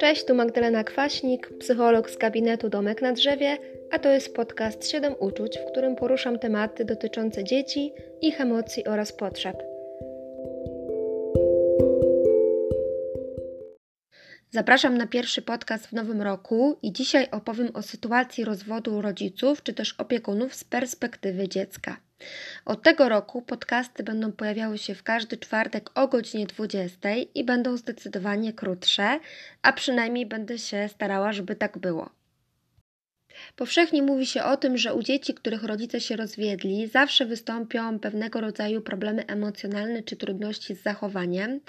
Cześć, tu Magdalena Kwaśnik, psycholog z gabinetu Domek na Drzewie, a to jest podcast 7 uczuć, w którym poruszam tematy dotyczące dzieci, ich emocji oraz potrzeb. Zapraszam na pierwszy podcast w nowym roku i dzisiaj opowiem o sytuacji rozwodu rodziców czy też opiekunów z perspektywy dziecka. Od tego roku podcasty będą pojawiały się w każdy czwartek o godzinie 20 i będą zdecydowanie krótsze, a przynajmniej będę się starała, żeby tak było. Powszechnie mówi się o tym, że u dzieci, których rodzice się rozwiedli, zawsze wystąpią pewnego rodzaju problemy emocjonalne czy trudności z zachowaniem,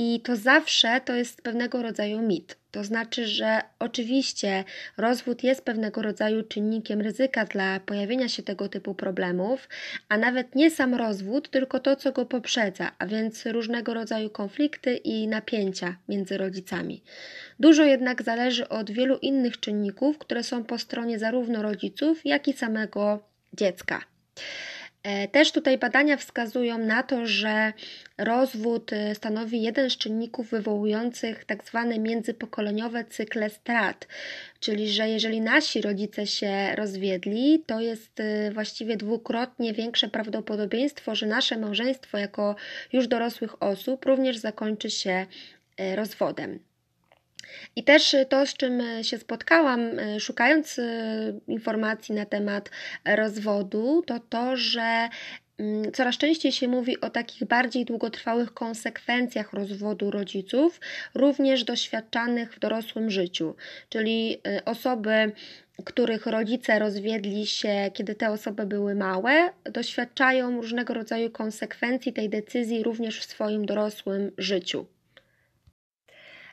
i to zawsze to jest pewnego rodzaju mit. To znaczy, że oczywiście rozwód jest pewnego rodzaju czynnikiem ryzyka dla pojawienia się tego typu problemów, a nawet nie sam rozwód, tylko to, co go poprzedza, a więc różnego rodzaju konflikty i napięcia między rodzicami. Dużo jednak zależy od wielu innych czynników, które są po stronie zarówno rodziców, jak i samego dziecka. E, też tutaj badania wskazują na to, że rozwód e, stanowi jeden z czynników wywołujących tak zwane międzypokoleniowe cykle strat, czyli że jeżeli nasi rodzice się rozwiedli, to jest e, właściwie dwukrotnie większe prawdopodobieństwo, że nasze małżeństwo jako już dorosłych osób również zakończy się rozwodem. I też to, z czym się spotkałam, e, szukając e, informacji na temat rozwodu, to to, że mm, Coraz częściej się mówi o takich bardziej długotrwałych konsekwencjach rozwodu rodziców, również doświadczanych w dorosłym życiu, czyli e, osoby, których rodzice rozwiedli się, kiedy te osoby były małe, doświadczają różnego rodzaju konsekwencji tej decyzji również w swoim dorosłym życiu.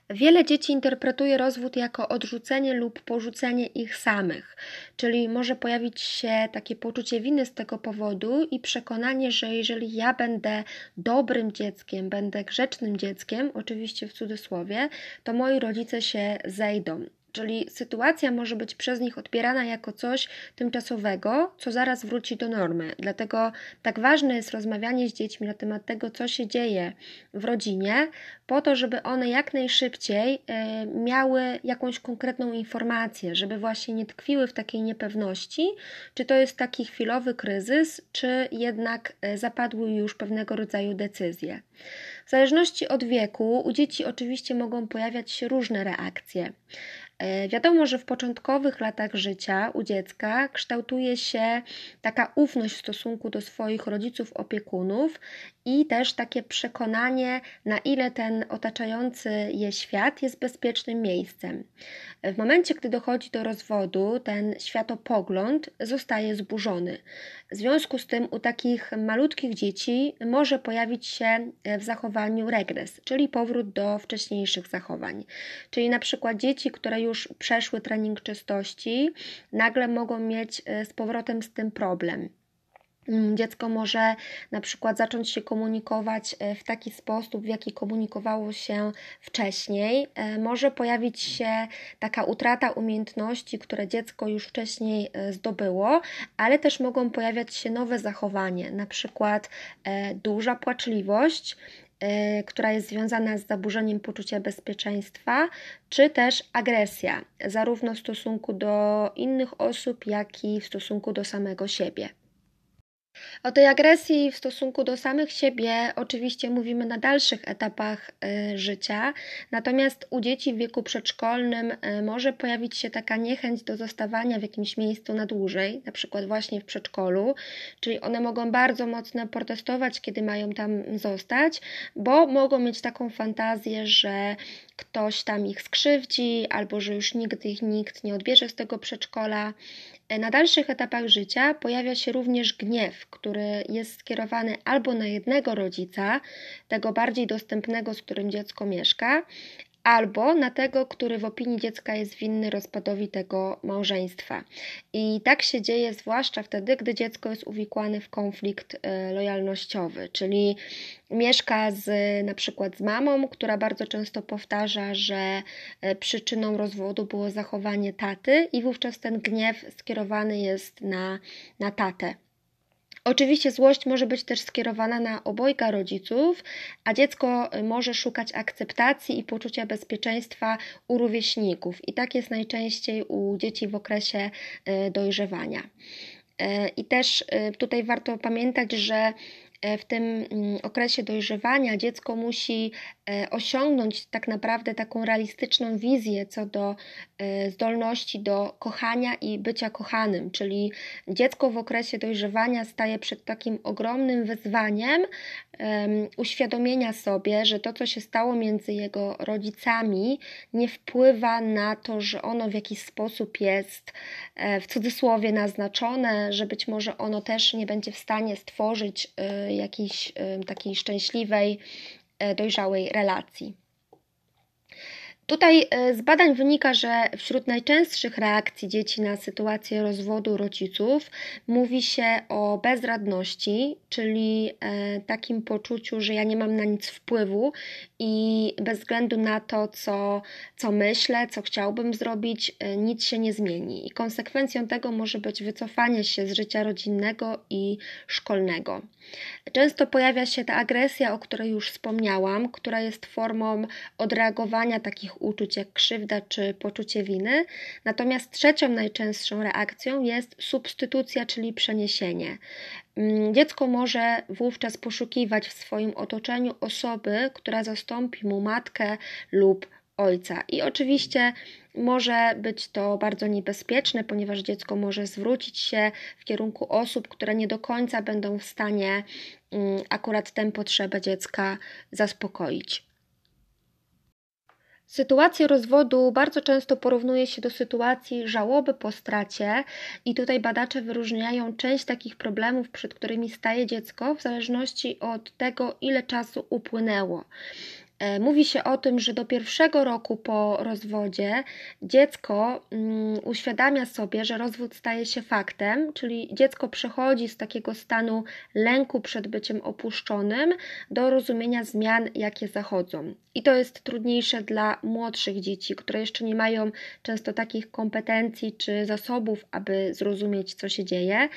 Wiele dzieci interpretuje rozwód jako odrzucenie lub porzucenie ich samych, czyli może pojawić się takie poczucie winy z tego powodu i przekonanie, że jeżeli ja będę dobrym dzieckiem, będę grzecznym dzieckiem, oczywiście w cudzysłowie, to moi rodzice się zejdą. Czyli sytuacja może być przez nich odbierana jako coś tymczasowego, co zaraz wróci do normy. Dlatego tak ważne jest rozmawianie z dziećmi na temat tego, co się dzieje w rodzinie, po to, żeby one jak najszybciej e, miały jakąś konkretną informację, żeby właśnie nie tkwiły w takiej niepewności, czy to jest taki chwilowy kryzys, czy jednak e, zapadły już pewnego rodzaju decyzje. W zależności od wieku, u dzieci oczywiście mogą pojawiać się różne reakcje. E, wiadomo, że w początkowych latach życia u dziecka kształtuje się taka ufność w stosunku do swoich rodziców, opiekunów i też takie przekonanie, na ile ten otaczający je świat jest bezpiecznym miejscem. W momencie, gdy dochodzi do rozwodu, ten światopogląd zostaje zburzony. W związku z tym u takich malutkich dzieci może pojawić się w zachowaniu regres, czyli powrót do wcześniejszych zachowań. Czyli na przykład dzieci, które już przeszły trening czystości, nagle mogą mieć e, z powrotem z tym problem. Mm, dziecko może na przykład zacząć się komunikować e, w taki sposób, w jaki komunikowało się wcześniej. E, może pojawić się taka utrata umiejętności, które dziecko już wcześniej zdobyło, ale też mogą pojawiać się nowe zachowanie, na przykład duża płaczliwość, która jest związana z zaburzeniem poczucia bezpieczeństwa, czy też agresja, zarówno w stosunku do innych osób, jak i w stosunku do samego siebie. O tej agresji w stosunku do samych siebie oczywiście mówimy na dalszych etapach y, życia, natomiast u dzieci w wieku przedszkolnym y, może pojawić się taka niechęć do zostawania w jakimś miejscu na dłużej, na przykład właśnie w przedszkolu, czyli one mogą bardzo mocno protestować, kiedy mają tam zostać, bo mogą mieć taką fantazję, że ktoś tam ich skrzywdzi, albo że już nigdy ich nikt nie odbierze z tego przedszkola. Na dalszych etapach życia pojawia się również gniew, który jest skierowany albo na jednego rodzica, tego bardziej dostępnego, z którym dziecko mieszka, albo na tego, który w opinii dziecka jest winny rozpadowi tego małżeństwa. I tak się dzieje zwłaszcza wtedy, gdy dziecko jest uwikłane w konflikt e, lojalnościowy, czyli mieszka z, na przykład z mamą, która bardzo często powtarza, że e, przyczyną rozwodu było zachowanie taty i wówczas ten gniew skierowany jest na, na tatę Oczywiście złość może być też skierowana na obojga rodziców, a dziecko może szukać akceptacji i poczucia bezpieczeństwa u rówieśników. I tak jest najczęściej u dzieci w okresie y, dojrzewania. Y, I też y, tutaj warto pamiętać, że E, w tym mm, okresie dojrzewania dziecko musi e, osiągnąć tak naprawdę taką realistyczną wizję co do e, zdolności do kochania i bycia kochanym, czyli dziecko w okresie dojrzewania staje przed takim ogromnym wyzwaniem uświadomienia sobie, że to, co się stało między jego rodzicami, nie wpływa na to, że ono w jakiś sposób jest w cudzysłowie naznaczone, że być może ono też nie będzie w stanie stworzyć jakiejś takiej szczęśliwej, e, dojrzałej relacji. Tutaj e, z badań wynika, że wśród najczęstszych reakcji dzieci na sytuację rozwodu rodziców mówi się o bezradności, czyli e, takim poczuciu, że ja nie mam na nic wpływu i bez względu na to, co, co myślę, co chciałbym zrobić, e, nic się nie zmieni. I konsekwencją tego może być wycofanie się z życia rodzinnego i szkolnego. Często pojawia się ta agresja, o której już wspomniałam, która jest formą odreagowania takich uczuć jak krzywda czy poczucie winy. Natomiast trzecią najczęstszą reakcją jest substytucja, czyli przeniesienie. Mm, dziecko może wówczas poszukiwać w swoim otoczeniu osoby, która zastąpi mu matkę lub ojca. I oczywiście może być to bardzo niebezpieczne, ponieważ dziecko może zwrócić się w kierunku osób, które nie do końca będą w stanie mm, akurat tę potrzebę dziecka zaspokoić. Sytuację rozwodu bardzo często porównuje się do sytuacji żałoby po stracie, i tutaj badacze wyróżniają część takich problemów, przed którymi staje dziecko, w zależności od tego, ile czasu upłynęło. E, mówi się o tym, że do pierwszego roku po rozwodzie dziecko mm, uświadamia sobie, że rozwód staje się faktem, czyli dziecko przechodzi z takiego stanu lęku przed byciem opuszczonym do rozumienia zmian, jakie zachodzą. I to jest trudniejsze dla młodszych dzieci, które jeszcze nie mają często takich kompetencji czy zasobów, aby zrozumieć, co się dzieje.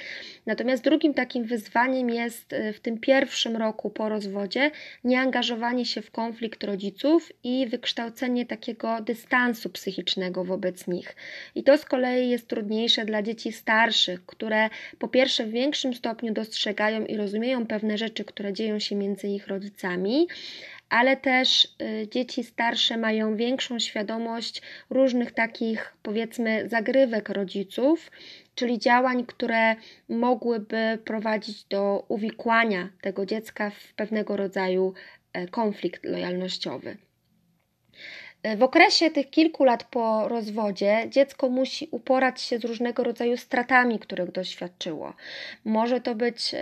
Natomiast drugim takim wyzwaniem jest e, w tym pierwszym roku po rozwodzie nieangażowanie się w konflikt rodziców i wykształcenie takiego dystansu psychicznego wobec nich. I to z kolei jest trudniejsze dla dzieci starszych, które po pierwsze w większym stopniu dostrzegają i rozumieją pewne rzeczy, które dzieją się między ich rodzicami, ale też y, dzieci starsze mają większą świadomość różnych takich, powiedzmy, zagrywek rodziców, czyli działań, które mogłyby prowadzić do uwikłania tego dziecka w pewnego rodzaju konflikt lojalnościowy. W okresie tych kilku lat po rozwodzie dziecko musi uporać się z różnego rodzaju stratami, których doświadczyło. Może to być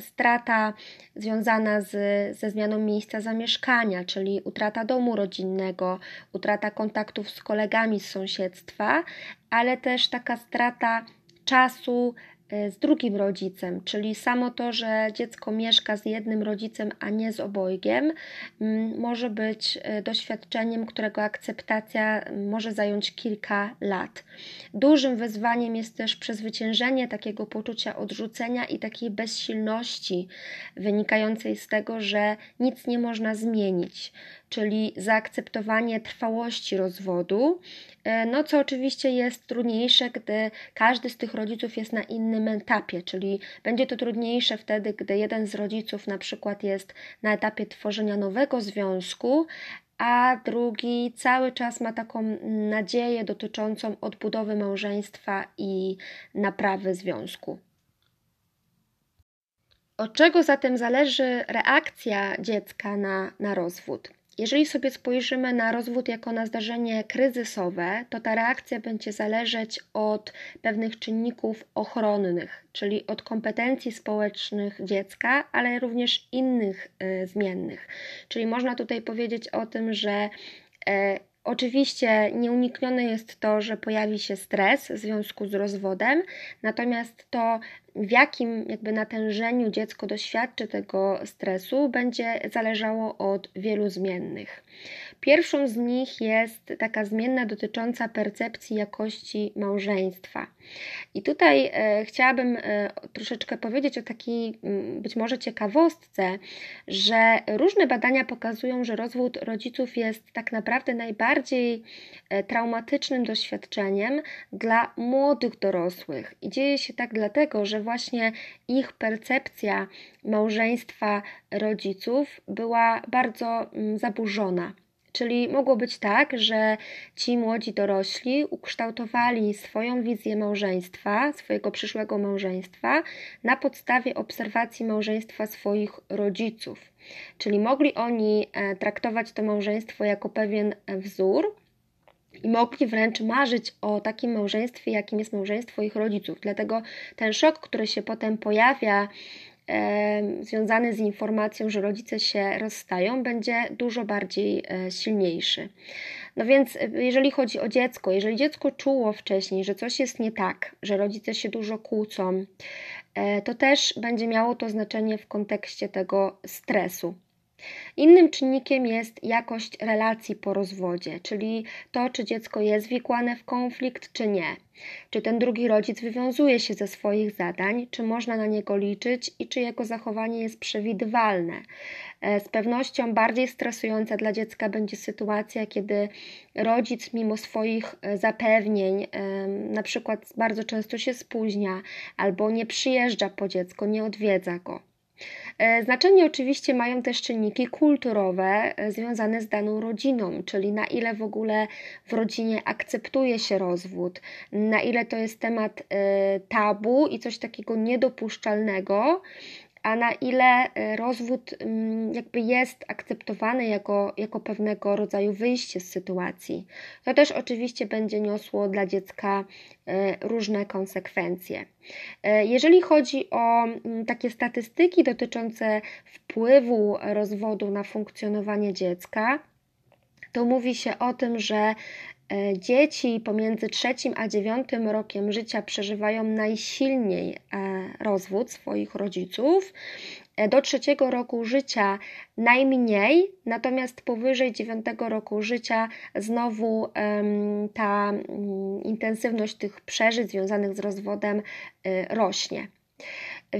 strata związana z, ze zmianą miejsca zamieszkania, czyli utrata domu rodzinnego, utrata kontaktów z kolegami z sąsiedztwa, ale też taka strata czasu, E, z drugim rodzicem, czyli samo to, że dziecko mieszka z jednym rodzicem, a nie z obojgiem, może być e, doświadczeniem, którego akceptacja może zająć kilka lat. Dużym wyzwaniem jest też przezwyciężenie takiego poczucia odrzucenia i takiej bezsilności wynikającej z tego, że nic nie można zmienić czyli zaakceptowanie trwałości rozwodu, e, no co oczywiście jest trudniejsze, gdy każdy z tych rodziców jest na innym etapie, czyli będzie to trudniejsze wtedy, gdy jeden z rodziców na przykład jest na etapie tworzenia nowego związku, a drugi cały czas ma taką nadzieję dotyczącą odbudowy małżeństwa i naprawy związku. Od czego zatem zależy reakcja dziecka na, na rozwód? Jeżeli sobie spojrzymy na rozwód jako na zdarzenie kryzysowe, to ta reakcja będzie zależeć od pewnych czynników ochronnych, czyli od kompetencji społecznych dziecka, ale również innych y, zmiennych. Czyli można tutaj powiedzieć o tym, że y, Oczywiście nieuniknione jest to, że pojawi się stres w związku z rozwodem, natomiast to w jakim jakby natężeniu dziecko doświadczy tego stresu, będzie zależało od wielu zmiennych. Pierwszą z nich jest taka zmienna dotycząca percepcji jakości małżeństwa. I tutaj e, chciałabym e, troszeczkę powiedzieć o takiej być może ciekawostce, że różne badania pokazują, że rozwód rodziców jest tak naprawdę najbardziej e, traumatycznym doświadczeniem dla młodych dorosłych. I dzieje się tak dlatego, że właśnie ich percepcja małżeństwa rodziców była bardzo m, zaburzona. Czyli mogło być tak, że ci młodzi dorośli ukształtowali swoją wizję małżeństwa, swojego przyszłego małżeństwa na podstawie obserwacji małżeństwa swoich rodziców. Czyli mogli oni e, traktować to małżeństwo jako pewien wzór, i mogli wręcz marzyć o takim małżeństwie, jakim jest małżeństwo ich rodziców. Dlatego ten szok, który się potem pojawia związany z informacją, że rodzice się rozstają, będzie dużo bardziej e, silniejszy. No więc, e, jeżeli chodzi o dziecko, jeżeli dziecko czuło wcześniej, że coś jest nie tak, że rodzice się dużo kłócą, e, to też będzie miało to znaczenie w kontekście tego stresu. Innym czynnikiem jest jakość relacji po rozwodzie, czyli to, czy dziecko jest wikłane w konflikt, czy nie. Czy ten drugi rodzic wywiązuje się ze swoich zadań, czy można na niego liczyć i czy jego zachowanie jest przewidywalne. E, z pewnością bardziej stresująca dla dziecka będzie sytuacja, kiedy rodzic, mimo swoich e, zapewnień, na przykład bardzo często się spóźnia albo nie przyjeżdża po dziecko, nie odwiedza go. E, znaczenie oczywiście mają też czynniki kulturowe e, związane z daną rodziną, czyli na ile w ogóle w rodzinie akceptuje się rozwód, na ile to jest temat e, tabu i coś takiego niedopuszczalnego, a na ile e, rozwód mm, jakby jest akceptowany jako, jako pewnego rodzaju wyjście z sytuacji. To też oczywiście będzie niosło dla dziecka e, różne konsekwencje. E, jeżeli chodzi o mm, takie statystyki dotyczące wpływu rozwodu na funkcjonowanie dziecka, to mówi się o tym, że dzieci pomiędzy trzecim a dziewiątym rokiem życia przeżywają najsilniej e, rozwód swoich rodziców. E, do trzeciego roku życia najmniej, natomiast powyżej dziewiątego roku życia znowu ta mm, intensywność tych przeżyć związanych z rozwodem rośnie.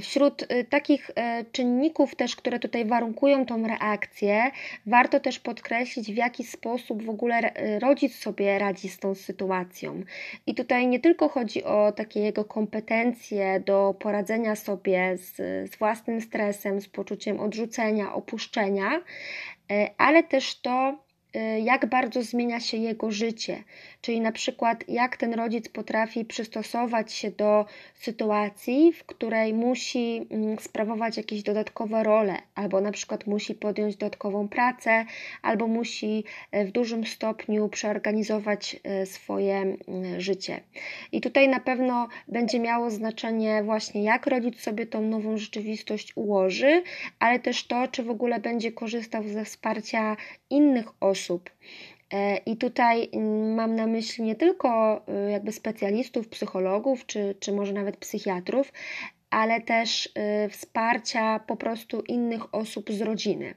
Wśród y, takich y, czynników też, które tutaj warunkują tą reakcję, warto też podkreślić, w jaki sposób w ogóle y, rodzic sobie radzi z tą sytuacją. I tutaj nie tylko chodzi o takie jego kompetencje do poradzenia sobie z, z własnym stresem, z poczuciem odrzucenia, opuszczenia, ale też to, jak bardzo zmienia się jego życie, czyli na przykład jak ten rodzic potrafi przystosować się do sytuacji, w której musi mm, sprawować jakieś dodatkowe role, albo na przykład musi podjąć dodatkową pracę, albo musi y, w dużym stopniu przeorganizować y, swoje mm, życie. I tutaj na pewno będzie miało znaczenie właśnie jak rodzic sobie tą nową rzeczywistość ułoży, ale też to, czy w ogóle będzie korzystał ze wsparcia innych osób. E, I tutaj mm, mam na myśli nie tylko y, jakby specjalistów, psychologów, czy, czy może nawet psychiatrów, ale też y, wsparcia po prostu innych osób z rodziny.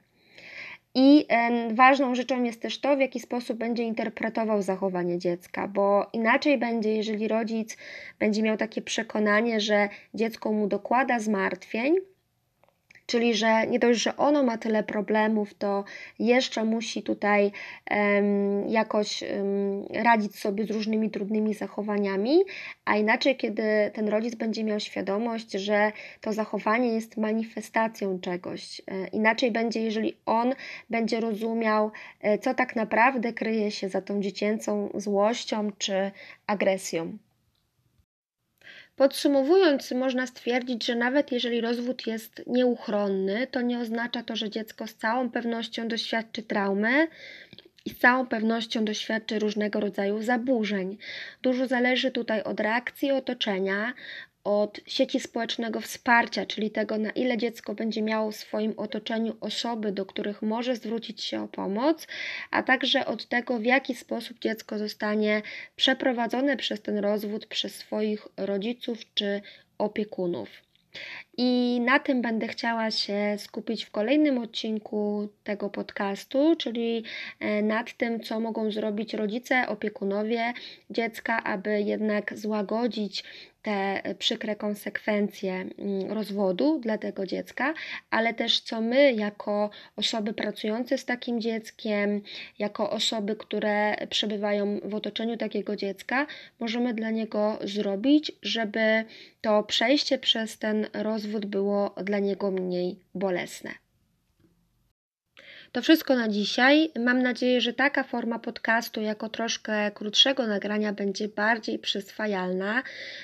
I ważną rzeczą jest też to, w jaki sposób będzie interpretował zachowanie dziecka, bo inaczej będzie, jeżeli rodzic będzie miał takie przekonanie, że dziecko mu dokłada zmartwień, Czyli, że nie dość, że ono ma tyle problemów, to jeszcze musi tutaj um, jakoś um, radzić sobie z różnymi trudnymi zachowaniami, a inaczej, kiedy ten rodzic będzie miał świadomość, że to zachowanie jest manifestacją czegoś. E, inaczej będzie, jeżeli on będzie rozumiał, e, co tak naprawdę kryje się za tą dziecięcą złością czy agresją. Podsumowując, można stwierdzić, że nawet jeżeli rozwód jest nieuchronny, to nie oznacza to, że dziecko z całą pewnością doświadczy traumy i z całą pewnością doświadczy różnego rodzaju zaburzeń. Dużo zależy tutaj od reakcji otoczenia, od sieci społecznego wsparcia, czyli tego, na ile dziecko będzie miało w swoim otoczeniu osoby, do których może zwrócić się o pomoc, a także od tego, w jaki sposób dziecko zostanie przeprowadzone przez ten rozwód przez swoich rodziców czy opiekunów. I na tym będę chciała się skupić w kolejnym odcinku tego podcastu, czyli e, nad tym, co mogą zrobić rodzice, opiekunowie dziecka, aby jednak złagodzić te przykre konsekwencje mm, rozwodu dla tego dziecka, ale też co my, jako osoby pracujące z takim dzieckiem, jako osoby, które przebywają w otoczeniu takiego dziecka, możemy dla niego zrobić, żeby to przejście przez ten rozwód było dla niego mniej bolesne. To wszystko na dzisiaj. Mam nadzieję, że taka forma podcastu jako troszkę krótszego nagrania będzie bardziej przyswajalna.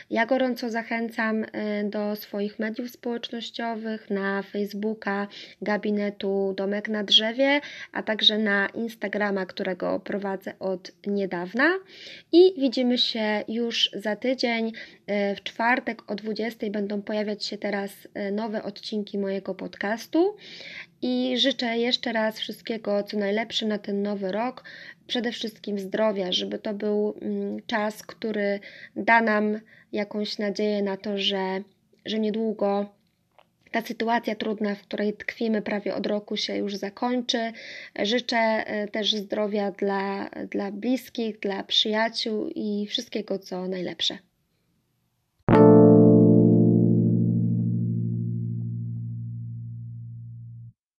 Ja gorąco zachęcam y, do swoich mediów społecznościowych na Facebooka gabinetu Domek na Drzewie, a także na Instagrama, którego prowadzę od niedawna. I widzimy się już za tydzień. Y, w czwartek o 20 będą pojawiać się teraz y, nowe odcinki mojego podcastu i życzę jeszcze raz wszystkiego, co najlepsze na ten nowy rok. Przede wszystkim zdrowia, żeby to był mm, czas, który da nam jakąś nadzieję na to, że, że niedługo ta sytuacja trudna, w której tkwimy prawie od roku, się już zakończy. Życzę e, też zdrowia dla, dla bliskich, dla przyjaciół i wszystkiego, co najlepsze.